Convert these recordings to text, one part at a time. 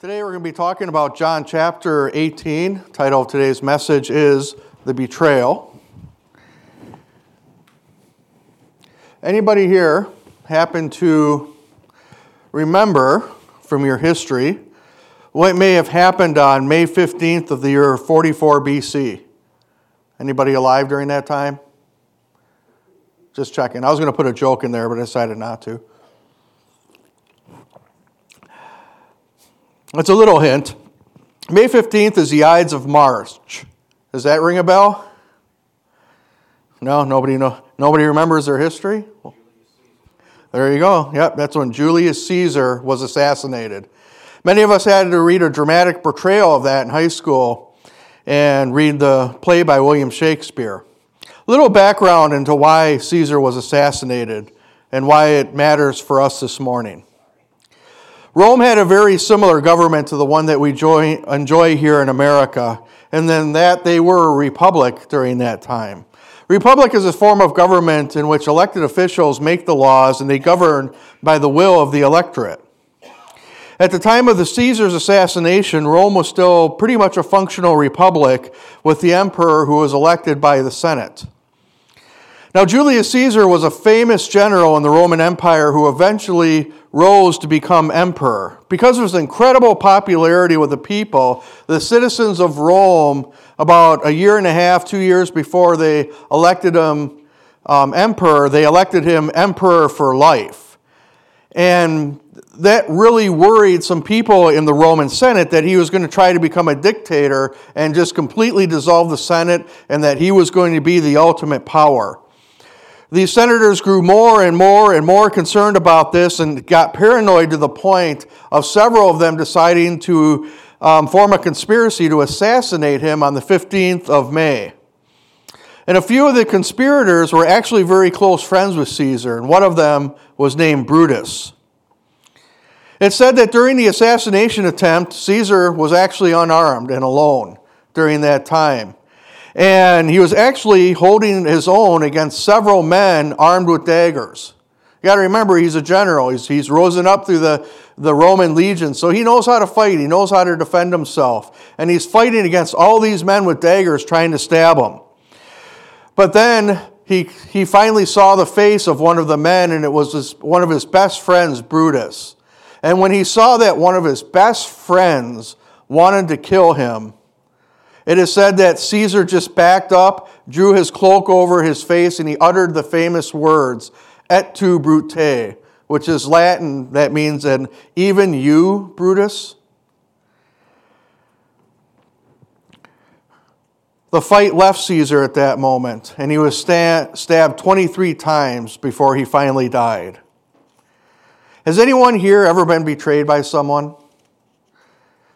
Today we're going to be talking about John chapter 18. Title of today's message is The Betrayal. Anybody here happen to remember from your history what may have happened on May 15th of the year 44 BC? Anybody alive during that time? Just checking. I was going to put a joke in there, but I decided not to. It's a little hint. May 15th is the Ides of March. Does that ring a bell? No, nobody know, nobody remembers their history? There you go. Yep, that's when Julius Caesar was assassinated. Many of us had to read a dramatic portrayal of that in high school and read the play by William Shakespeare. A little background into why Caesar was assassinated and why it matters for us this morning. Rome had a very similar government to the one that we enjoy, enjoy here in America, and then that they were a republic during that time. Republic is a form of government in which elected officials make the laws and they govern by the will of the electorate. At the time of the Caesar's assassination, Rome was still pretty much a functional republic with the emperor who was elected by the Senate. Now, Julius Caesar was a famous general in the Roman Empire who eventually rose to become emperor. Because of his incredible popularity with the people, the citizens of Rome, about a year and a half, two years before they elected him um, emperor, they elected him emperor for life. And that really worried some people in the Roman Senate that he was going to try to become a dictator and just completely dissolve the Senate and that he was going to be the ultimate power. These senators grew more and more and more concerned about this and got paranoid to the point of several of them deciding to um, form a conspiracy to assassinate him on the 15th of May. And a few of the conspirators were actually very close friends with Caesar, and one of them was named Brutus. It said that during the assassination attempt, Caesar was actually unarmed and alone during that time. And he was actually holding his own against several men armed with daggers. You got to remember, he's a general. He's, he's risen up through the, the Roman legion, so he knows how to fight. He knows how to defend himself. And he's fighting against all these men with daggers trying to stab him. But then he, he finally saw the face of one of the men, and it was his, one of his best friends, Brutus. And when he saw that one of his best friends wanted to kill him, it is said that Caesar just backed up, drew his cloak over his face, and he uttered the famous words, Et tu, Brute, which is Latin, that means, and even you, Brutus. The fight left Caesar at that moment, and he was stabbed 23 times before he finally died. Has anyone here ever been betrayed by someone?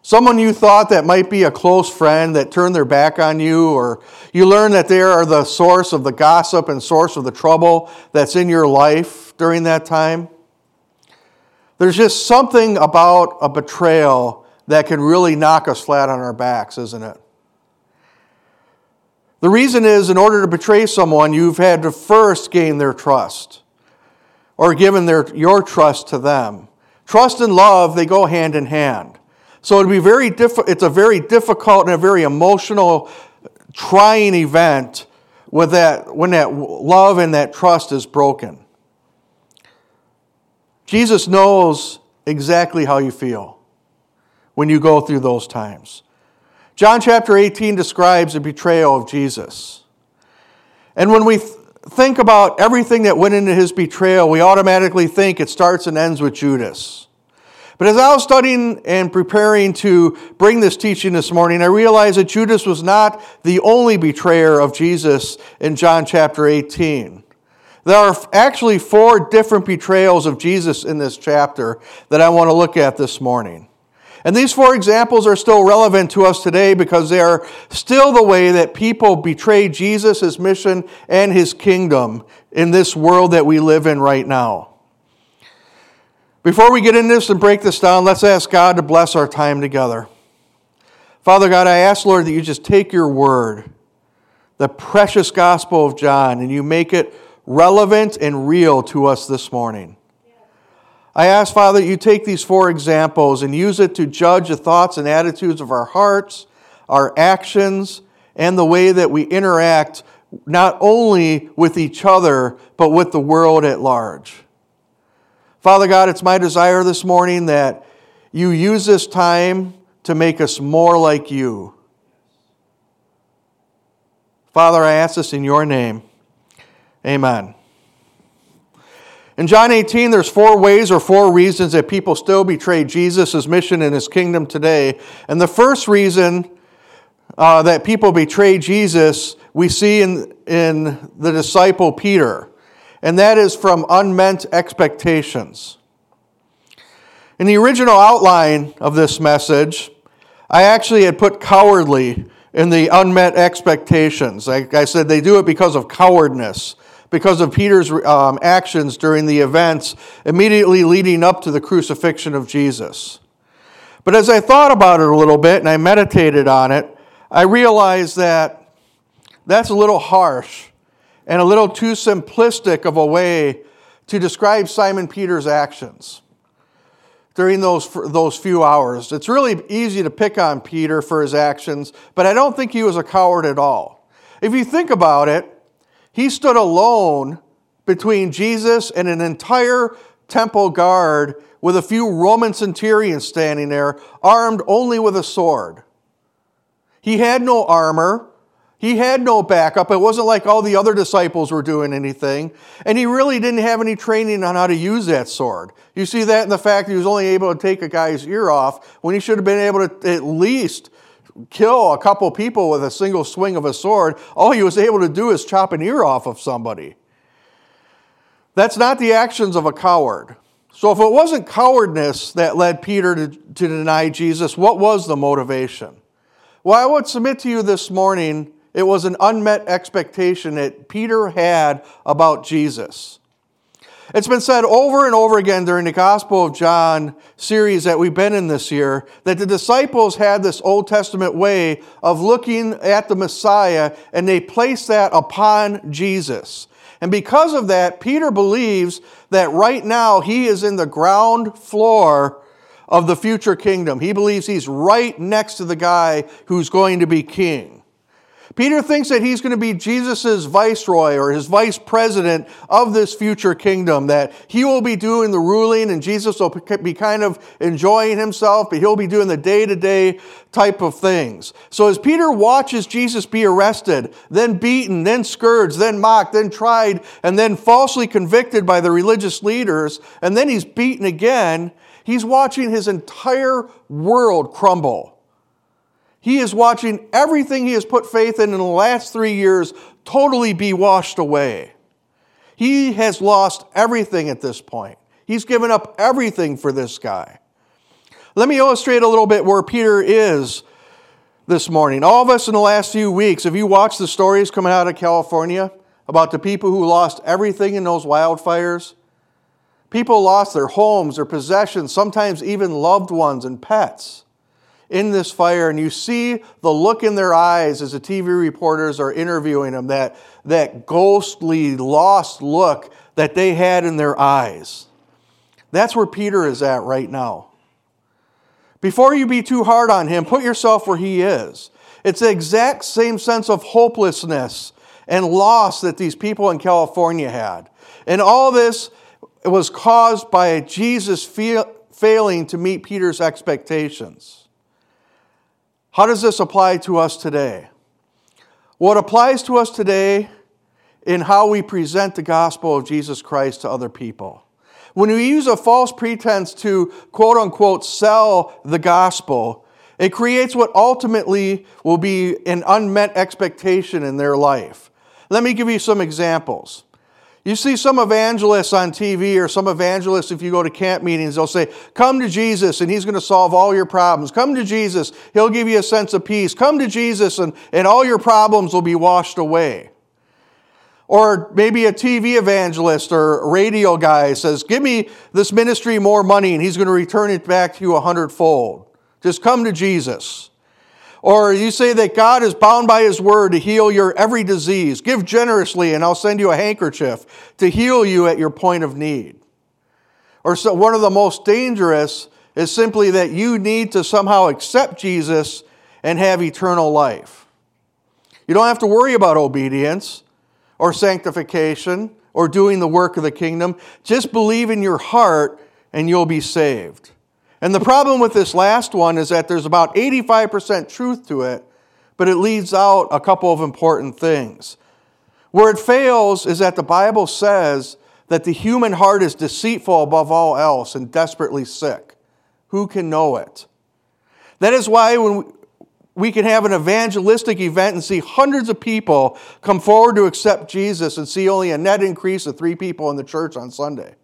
Someone you thought that might be a close friend that turned their back on you, or you learn that they are the source of the gossip and source of the trouble that's in your life during that time. There's just something about a betrayal that can really knock us flat on our backs, isn't it? The reason is, in order to betray someone, you've had to first gain their trust or given their, your trust to them. Trust and love, they go hand in hand. So it'd be very diff- it's a very difficult and a very emotional, trying event with that, when that love and that trust is broken. Jesus knows exactly how you feel when you go through those times. John chapter 18 describes the betrayal of Jesus. And when we th- think about everything that went into his betrayal, we automatically think it starts and ends with Judas. But as I was studying and preparing to bring this teaching this morning, I realized that Judas was not the only betrayer of Jesus in John chapter 18. There are actually four different betrayals of Jesus in this chapter that I want to look at this morning. And these four examples are still relevant to us today because they are still the way that people betray Jesus, his mission, and his kingdom in this world that we live in right now. Before we get into this and break this down, let's ask God to bless our time together. Father God, I ask, Lord, that you just take your word, the precious gospel of John, and you make it relevant and real to us this morning. I ask, Father, that you take these four examples and use it to judge the thoughts and attitudes of our hearts, our actions, and the way that we interact not only with each other, but with the world at large. Father God, it's my desire this morning that you use this time to make us more like you. Father, I ask this in your name. Amen. In John 18, there's four ways or four reasons that people still betray Jesus' mission and his kingdom today. And the first reason uh, that people betray Jesus, we see in, in the disciple Peter, and that is from unmet expectations. In the original outline of this message, I actually had put cowardly in the unmet expectations. Like I said, they do it because of cowardness, because of Peter's um, actions during the events immediately leading up to the crucifixion of Jesus. But as I thought about it a little bit and I meditated on it, I realized that that's a little harsh and a little too simplistic of a way to describe Simon Peter's actions during those, those few hours. It's really easy to pick on Peter for his actions, but I don't think he was a coward at all. If you think about it, he stood alone between Jesus and an entire temple guard with a few Roman centurions standing there, armed only with a sword. He had no armor. He had no backup. It wasn't like all the other disciples were doing anything. And he really didn't have any training on how to use that sword. You see that in the fact that he was only able to take a guy's ear off when he should have been able to at least kill a couple people with a single swing of a sword. All he was able to do is chop an ear off of somebody. That's not the actions of a coward. So, if it wasn't cowardness that led Peter to, to deny Jesus, what was the motivation? Well, I would submit to you this morning it was an unmet expectation that Peter had about Jesus. It's been said over and over again during the Gospel of John series that we've been in this year that the disciples had this Old Testament way of looking at the Messiah and they placed that upon Jesus. And because of that, Peter believes that right now he is in the ground floor of the future kingdom. He believes he's right next to the guy who's going to be king. Peter thinks that he's going to be Jesus' viceroy or his vice president of this future kingdom, that he will be doing the ruling and Jesus will be kind of enjoying himself, but he'll be doing the day to day type of things. So as Peter watches Jesus be arrested, then beaten, then scourged, then mocked, then tried, and then falsely convicted by the religious leaders, and then he's beaten again, He's watching his entire world crumble. He is watching everything he has put faith in in the last three years totally be washed away. He has lost everything at this point. He's given up everything for this guy. Let me illustrate a little bit where Peter is this morning. All of us in the last few weeks, have you watched the stories coming out of California about the people who lost everything in those wildfires? People lost their homes, their possessions, sometimes even loved ones and pets in this fire. And you see the look in their eyes as the TV reporters are interviewing them that, that ghostly, lost look that they had in their eyes. That's where Peter is at right now. Before you be too hard on him, put yourself where he is. It's the exact same sense of hopelessness and loss that these people in California had. And all this was caused by Jesus failing to meet Peter's expectations. How does this apply to us today? What applies to us today in how we present the gospel of Jesus Christ to other people. When we use a false pretense to quote unquote sell the gospel, it creates what ultimately will be an unmet expectation in their life. Let me give you some examples. You see some evangelists on TV or some evangelists, if you go to camp meetings, they'll say, Come to Jesus and he's going to solve all your problems. Come to Jesus, he'll give you a sense of peace. Come to Jesus and, and all your problems will be washed away. Or maybe a TV evangelist or radio guy says, Give me this ministry more money and he's going to return it back to you a hundredfold. Just come to Jesus. Or you say that God is bound by his word to heal your every disease. Give generously, and I'll send you a handkerchief to heal you at your point of need. or so, one of the most dangerous is simply that you need to somehow accept Jesus and have eternal life. You don't have to worry about obedience or sanctification or doing the work of the kingdom. Just believe in your heart and you'll be saved. And the problem with this last one is that there's about 85% truth to it, but it leaves out a couple of important things. Where it fails is that the Bible says that the human heart is deceitful above all else and desperately sick. Who can know it? That is why when we can have an evangelistic event and see hundreds of people come forward to accept Jesus and see only a net increase of three people in the church on Sunday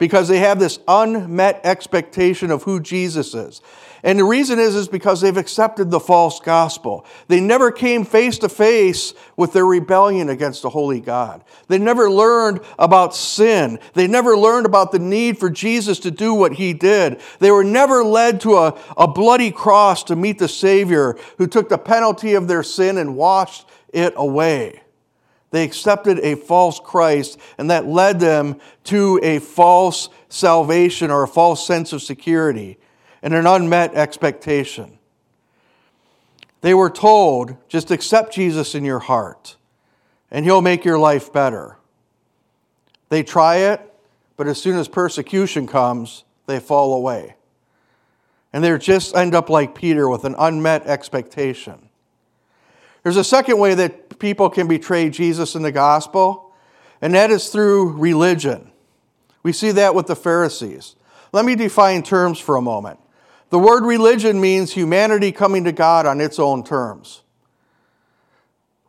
because they have this unmet expectation of who Jesus is. And the reason is, is because they've accepted the false gospel. They never came face to face with their rebellion against the holy God. They never learned about sin. They never learned about the need for Jesus to do what he did. They were never led to a, a bloody cross to meet the Savior who took the penalty of their sin and washed it away. They accepted a false Christ, and that led them to a false salvation or a false sense of security and an unmet expectation. They were told, just accept Jesus in your heart, and he'll make your life better. They try it, but as soon as persecution comes, they fall away. And they just end up like Peter with an unmet expectation. There's a second way that people can betray Jesus in the gospel, and that is through religion. We see that with the Pharisees. Let me define terms for a moment. The word religion means humanity coming to God on its own terms.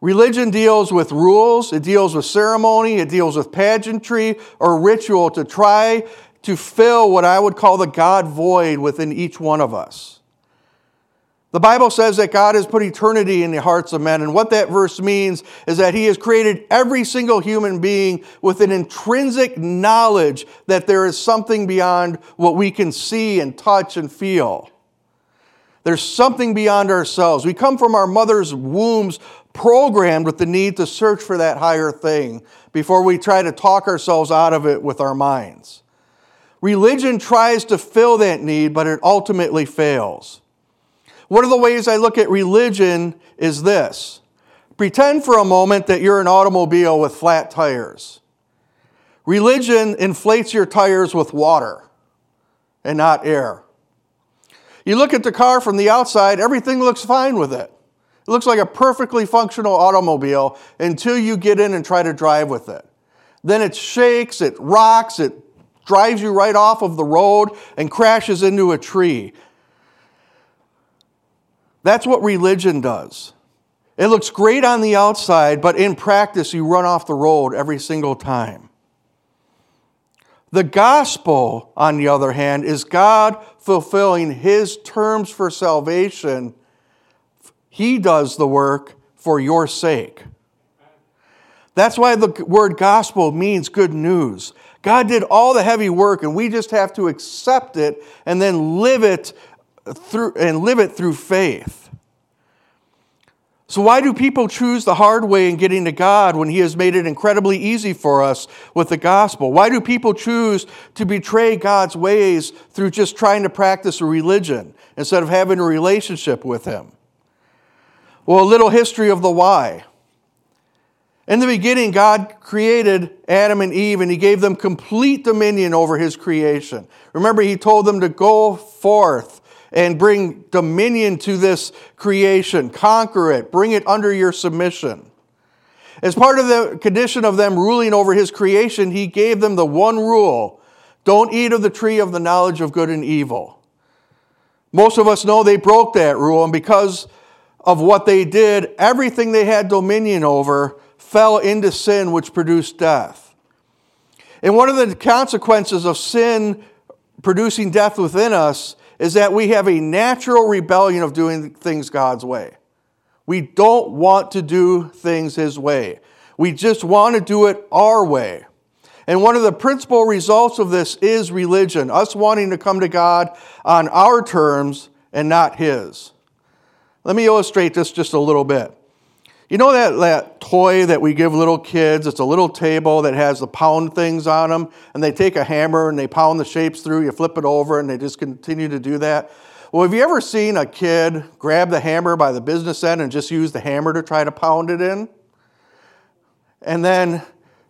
Religion deals with rules, it deals with ceremony, it deals with pageantry or ritual to try to fill what I would call the God void within each one of us. The Bible says that God has put eternity in the hearts of men. And what that verse means is that He has created every single human being with an intrinsic knowledge that there is something beyond what we can see and touch and feel. There's something beyond ourselves. We come from our mother's wombs programmed with the need to search for that higher thing before we try to talk ourselves out of it with our minds. Religion tries to fill that need, but it ultimately fails. One of the ways I look at religion is this pretend for a moment that you're an automobile with flat tires. Religion inflates your tires with water and not air. You look at the car from the outside, everything looks fine with it. It looks like a perfectly functional automobile until you get in and try to drive with it. Then it shakes, it rocks, it drives you right off of the road and crashes into a tree. That's what religion does. It looks great on the outside, but in practice, you run off the road every single time. The gospel, on the other hand, is God fulfilling his terms for salvation. He does the work for your sake. That's why the word gospel means good news. God did all the heavy work, and we just have to accept it and then live it through and live it through faith. So, why do people choose the hard way in getting to God when He has made it incredibly easy for us with the gospel? Why do people choose to betray God's ways through just trying to practice a religion instead of having a relationship with Him? Well, a little history of the why. In the beginning, God created Adam and Eve and He gave them complete dominion over His creation. Remember, He told them to go forth and bring dominion to this creation, conquer it, bring it under your submission. As part of the condition of them ruling over his creation, he gave them the one rule don't eat of the tree of the knowledge of good and evil. Most of us know they broke that rule, and because of what they did, everything they had dominion over fell into sin, which produced death. And one of the consequences of sin producing death within us is that we have a natural rebellion of doing things God's way. We don't want to do things His way. We just want to do it our way. And one of the principal results of this is religion, us wanting to come to God on our terms and not His. Let me illustrate this just a little bit. You know that, that toy that we give little kids? It's a little table that has the pound things on them, and they take a hammer and they pound the shapes through. You flip it over, and they just continue to do that. Well, have you ever seen a kid grab the hammer by the business end and just use the hammer to try to pound it in? And then,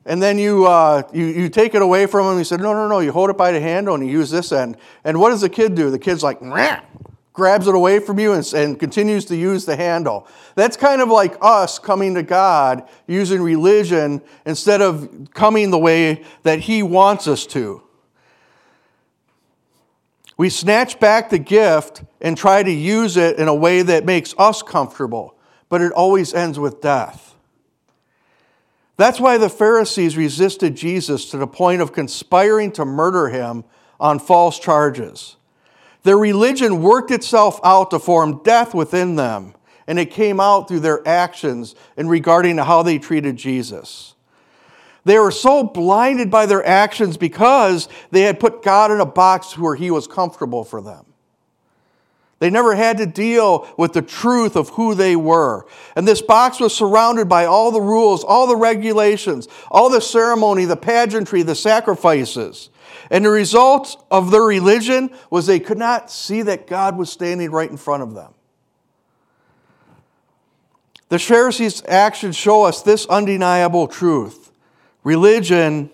and then you, uh, you, you take it away from him. He said, No, no, no. You hold it by the handle and you use this end. And what does the kid do? The kid's like, Meh grabs it away from you and, and, continues to use the handle. That's kind of like us coming to God using religion instead of coming the way that He wants us to. We snatch back the gift and try to use it in a way that makes us comfortable, but it always ends with death. That's why the Pharisees resisted Jesus to the point of conspiring to murder him on false charges. Their religion worked itself out to form death within them, and it came out through their actions in regarding to how they treated Jesus. They were so blinded by their actions because they had put God in a box where He was comfortable for them. They never had to deal with the truth of who they were. And this box was surrounded by all the rules, all the regulations, all the ceremony, the pageantry, the sacrifices. And the result of their religion was they could not see that God was standing right in front of them. The Pharisees' actions show us this undeniable truth. Religion,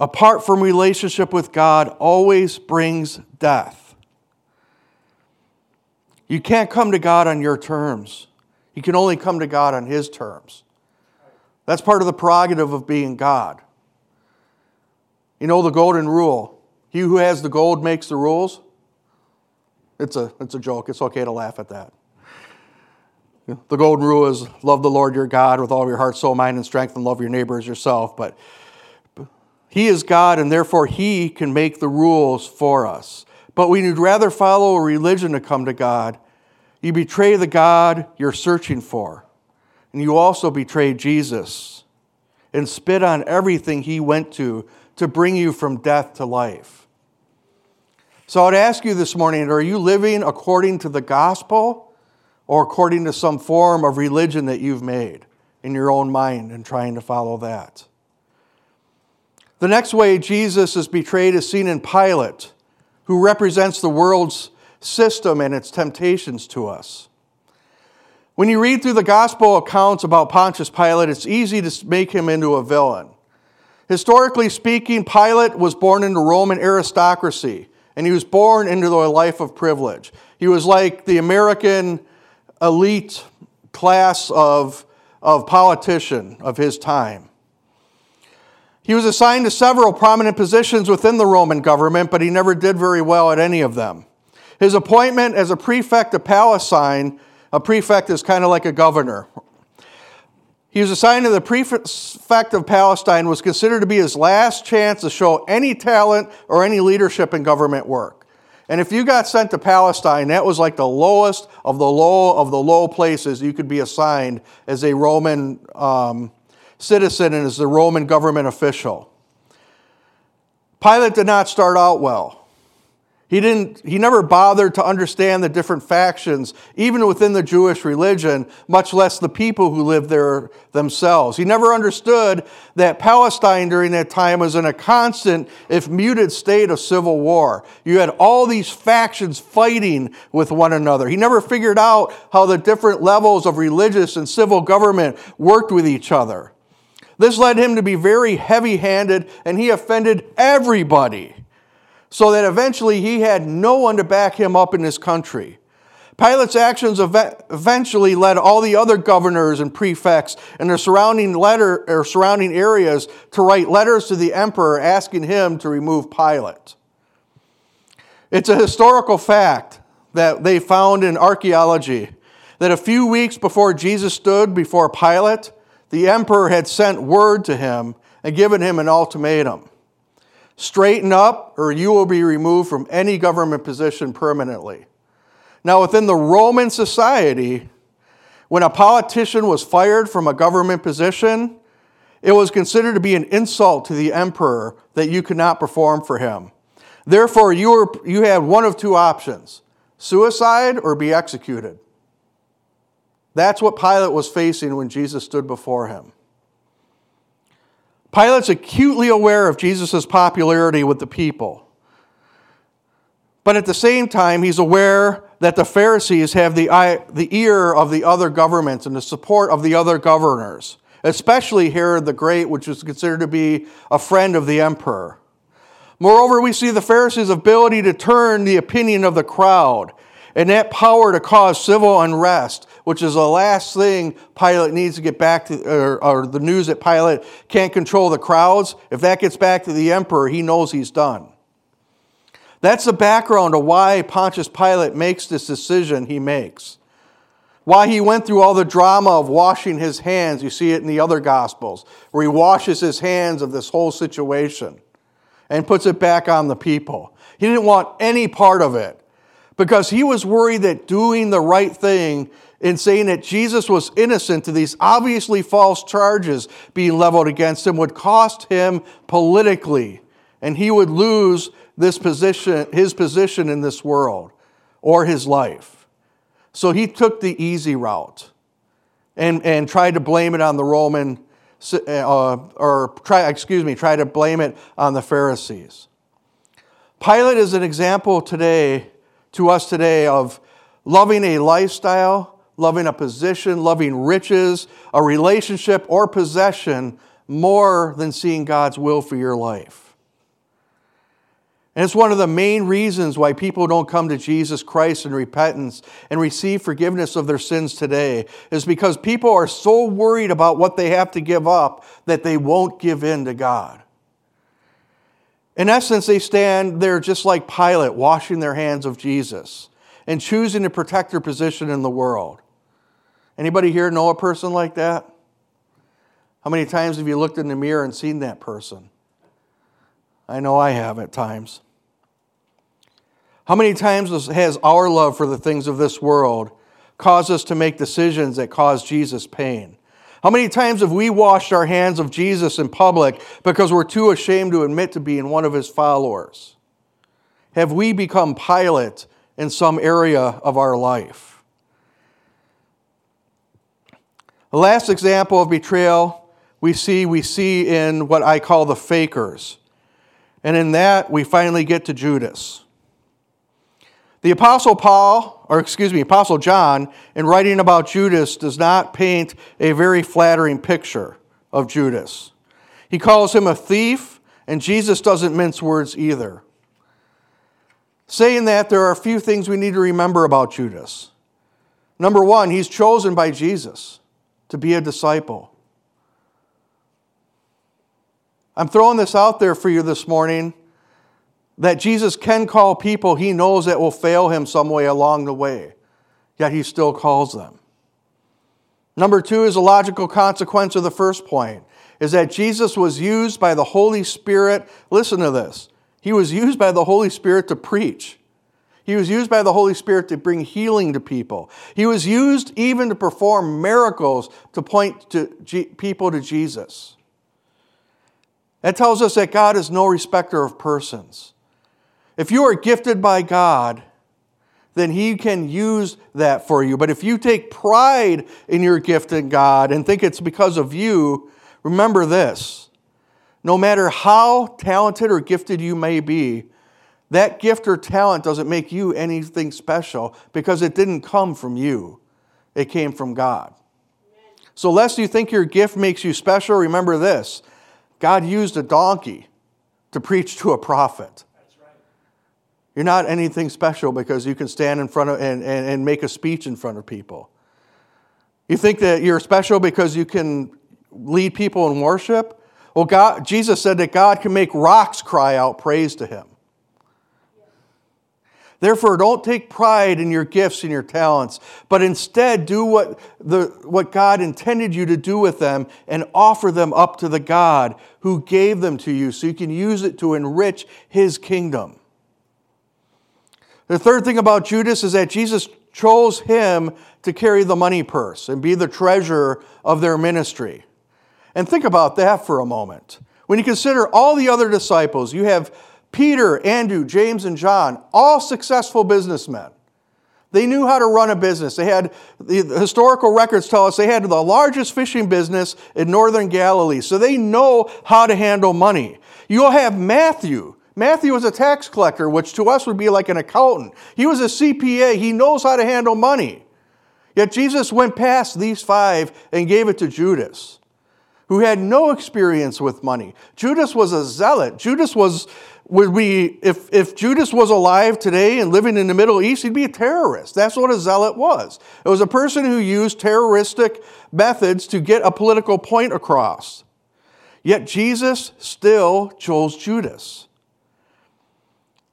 apart from relationship with God, always brings death. You can't come to God on your terms. You can only come to God on His terms. That's part of the prerogative of being God. You know the golden rule he who has the gold makes the rules? It's a, it's a joke. It's okay to laugh at that. The golden rule is love the Lord your God with all your heart, soul, mind, and strength, and love your neighbor as yourself. But He is God, and therefore He can make the rules for us. But we would rather follow a religion to come to God. You betray the God you're searching for. And you also betray Jesus and spit on everything He went to to bring you from death to life. So I'd ask you this morning are you living according to the gospel or according to some form of religion that you've made in your own mind and trying to follow that? The next way Jesus is betrayed is seen in Pilate, who represents the world's system and its temptations to us. When you read through the gospel accounts about Pontius Pilate, it's easy to make him into a villain. Historically speaking, Pilate was born into Roman aristocracy, and he was born into a life of privilege. He was like the American elite class of, of politician of his time. He was assigned to several prominent positions within the Roman government, but he never did very well at any of them. His appointment as a prefect of Palestine, a prefect is kind of like a governor he was assigned to the prefect of Palestine, was considered to be his last chance to show any talent or any leadership in government work. And if you got sent to Palestine, that was like the lowest of the low of the low places you could be assigned as a Roman um, citizen and as a Roman government official. Pilate did not start out well. He, didn't, he never bothered to understand the different factions, even within the Jewish religion, much less the people who lived there themselves. He never understood that Palestine during that time was in a constant, if muted, state of civil war. You had all these factions fighting with one another. He never figured out how the different levels of religious and civil government worked with each other. This led him to be very heavy handed, and he offended everybody so that eventually he had no one to back him up in his country. Pilate's actions eventually led all the other governors and prefects in their surrounding letter or surrounding areas to write letters to the emperor asking him to remove Pilate. It's a historical fact that they found in archaeology that a few weeks before Jesus stood before Pilate, the emperor had sent word to him and given him an ultimatum. Straighten up, or you will be removed from any government position permanently. Now, within the Roman society, when a politician was fired from a government position, it was considered to be an insult to the emperor that you could not perform for him. Therefore, you, were, you had one of two options suicide or be executed. That's what Pilate was facing when Jesus stood before him. Pilate's acutely aware of Jesus' popularity with the people. But at the same time, he's aware that the Pharisees have the, eye, the ear of the other governments and the support of the other governors, especially Herod the Great, which was considered to be a friend of the emperor. Moreover, we see the Pharisees' ability to turn the opinion of the crowd and that power to cause civil unrest, which is the last thing Pilate needs to get back to, or, or, the news that Pilate can't control the crowds. If that gets back to the emperor, he knows he's done. That's the background of why Pontius Pilate makes this decision he makes. Why he went through all the drama of washing his hands. You see it in the other Gospels, where he washes his hands of this whole situation and puts it back on the people. He didn't want any part of it because he was worried that doing the right thing and saying that Jesus was innocent to these obviously false charges being leveled against him would cost him politically. And he would lose this position his position in this world or his life. So he took the easy route and, and tried to blame it on the roman uh, or try excuse me try to blame it on the pharisees. Pilate is an example today to us today of loving a lifestyle, loving a position, loving riches, a relationship, or possession more than seeing God's will for your life. And it's one of the main reasons why people don't come to Jesus Christ in repentance and receive forgiveness of their sins today, is because people are so worried about what they have to give up that they won't give in to God. In essence, they stand there just like Pilate, washing their hands of Jesus and choosing to protect their position in the world. Anybody here know a person like that? How many times have you looked in the mirror and seen that person? I know I have at times. How many times has our love for the things of this world caused us to make decisions that cause Jesus pain? How many times have we washed our hands of Jesus in public because we're too ashamed to admit to being one of his followers? Have we become Pilate in some area of our life? The last example of betrayal we see, we see in what I call the fakers. And in that, we finally get to Judas. The Apostle Paul, or excuse me, Apostle John, in writing about Judas, does not paint a very flattering picture of Judas. He calls him a thief, and Jesus doesn't mince words either. Saying that, there are a few things we need to remember about Judas. Number one, he's chosen by Jesus to be a disciple. I'm throwing this out there for you this morning that Jesus can call people he knows that will fail him some way along the way, yet he still calls them. Number two is a logical consequence of the first point is that Jesus was used by the Holy Spirit. Listen to this. He was used by the Holy Spirit to preach. He was used by the Holy Spirit to bring healing to people. He was used even to perform miracles to point to people to Jesus. That tells us that God is no respecter of persons. If you are gifted by God, then He can use that for you. But if you take pride in your gift in God and think it's because of you, remember this no matter how talented or gifted you may be, that gift or talent doesn't make you anything special because it didn't come from you, it came from God. So, lest you think your gift makes you special, remember this God used a donkey to preach to a prophet. You're not anything special because you can stand in front of and, and, and make a speech in front of people. You think that you're special because you can lead people in worship? Well, God, Jesus said that God can make rocks cry out praise to him. Therefore, don't take pride in your gifts and your talents, but instead do what, the, what God intended you to do with them and offer them up to the God who gave them to you so you can use it to enrich his kingdom. The third thing about Judas is that Jesus chose him to carry the money purse and be the treasurer of their ministry. And think about that for a moment. When you consider all the other disciples, you have Peter, Andrew, James, and John, all successful businessmen. They knew how to run a business. They had, the historical records tell us they had the largest fishing business in northern Galilee. So they know how to handle money. You'll have Matthew. Matthew was a tax collector, which to us would be like an accountant. He was a CPA. He knows how to handle money. Yet Jesus went past these five and gave it to Judas, who had no experience with money. Judas was a zealot. Judas was would we, if, if Judas was alive today and living in the Middle East, he'd be a terrorist. That's what a zealot was. It was a person who used terroristic methods to get a political point across. Yet Jesus still chose Judas.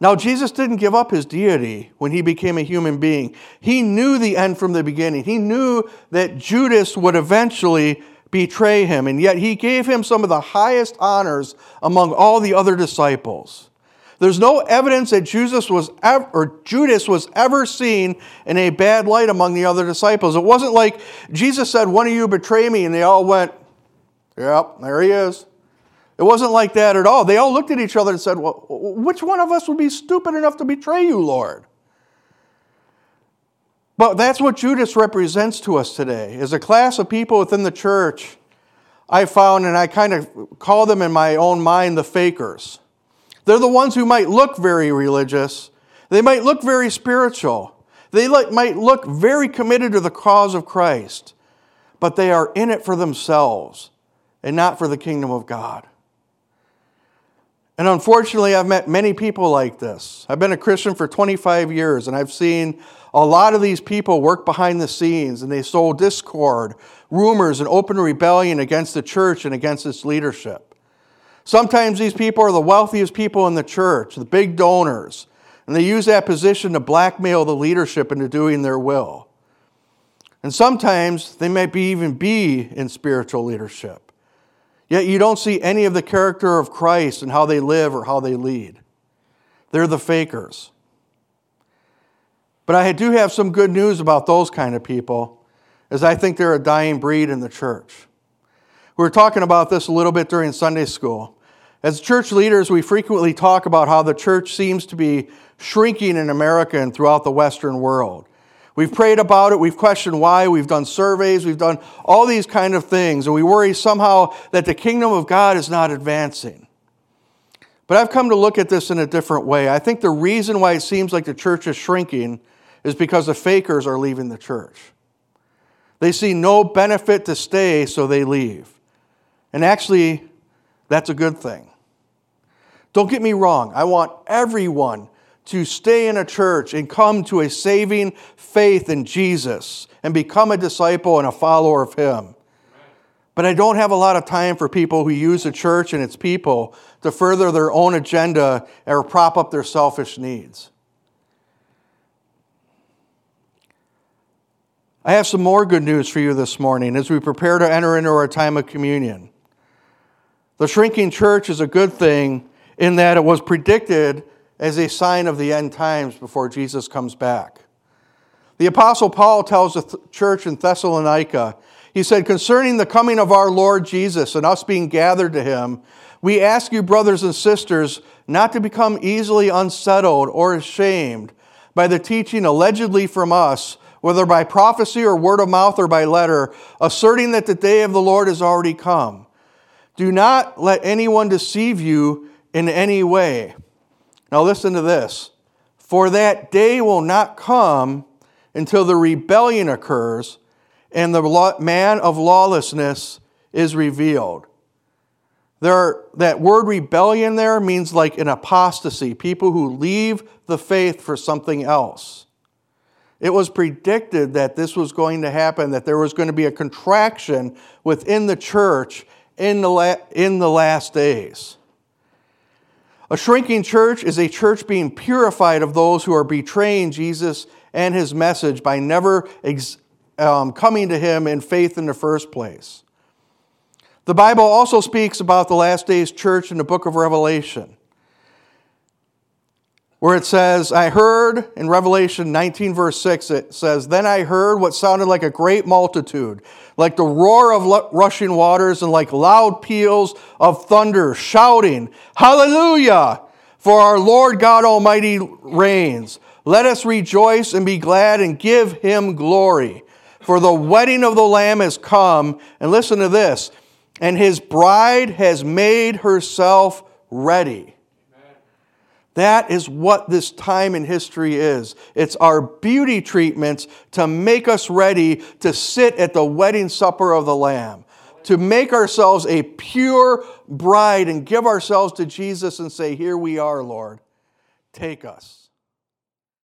Now, Jesus didn't give up his deity when he became a human being. He knew the end from the beginning. He knew that Judas would eventually betray him, and yet he gave him some of the highest honors among all the other disciples. There's no evidence that Jesus was ever, or Judas was ever seen in a bad light among the other disciples. It wasn't like Jesus said, "One of you betray me," and they all went, "Yep, there he is." It wasn't like that at all. They all looked at each other and said, "Well, which one of us would be stupid enough to betray you, Lord?" But that's what Judas represents to us today. As a class of people within the church, I found, and I kind of call them in my own mind the fakers. They're the ones who might look very religious, they might look very spiritual, they might look very committed to the cause of Christ, but they are in it for themselves and not for the kingdom of God. And unfortunately, I've met many people like this. I've been a Christian for 25 years, and I've seen a lot of these people work behind the scenes, and they sow discord, rumors, and open rebellion against the church and against its leadership. Sometimes these people are the wealthiest people in the church, the big donors, and they use that position to blackmail the leadership into doing their will. And sometimes they might be even be in spiritual leadership. Yet you don't see any of the character of Christ and how they live or how they lead. They're the fakers. But I do have some good news about those kind of people, as I think they're a dying breed in the church. We were talking about this a little bit during Sunday school. As church leaders, we frequently talk about how the church seems to be shrinking in America and throughout the Western world. We've prayed about it, we've questioned why, we've done surveys, we've done all these kind of things, and we worry somehow that the kingdom of God is not advancing. But I've come to look at this in a different way. I think the reason why it seems like the church is shrinking is because the fakers are leaving the church. They see no benefit to stay, so they leave. And actually, that's a good thing. Don't get me wrong, I want everyone to stay in a church and come to a saving faith in Jesus and become a disciple and a follower of Him. But I don't have a lot of time for people who use the church and its people to further their own agenda or prop up their selfish needs. I have some more good news for you this morning as we prepare to enter into our time of communion. The shrinking church is a good thing in that it was predicted as a sign of the end times before Jesus comes back. The Apostle Paul tells the church in Thessalonica, he said, Concerning the coming of our Lord Jesus and us being gathered to him, we ask you, brothers and sisters, not to become easily unsettled or ashamed by the teaching allegedly from us, whether by prophecy or word of mouth or by letter, asserting that the day of the Lord has already come. Do not let anyone deceive you in any way. Now, listen to this. For that day will not come until the rebellion occurs and the man of lawlessness is revealed. There, that word rebellion there means like an apostasy, people who leave the faith for something else. It was predicted that this was going to happen, that there was going to be a contraction within the church in the, la- in the last days. A shrinking church is a church being purified of those who are betraying Jesus and his message by never ex- um, coming to him in faith in the first place. The Bible also speaks about the last days church in the book of Revelation where it says, I heard in Revelation 19, verse 6, it says, Then I heard what sounded like a great multitude, like the roar of rushing waters and like loud peals of thunder, shouting, Hallelujah! For our Lord God Almighty reigns. Let us rejoice and be glad and give him glory. For the wedding of the Lamb has come. And listen to this and his bride has made herself ready. That is what this time in history is. It's our beauty treatments to make us ready to sit at the wedding supper of the Lamb, to make ourselves a pure bride and give ourselves to Jesus and say, Here we are, Lord. Take us.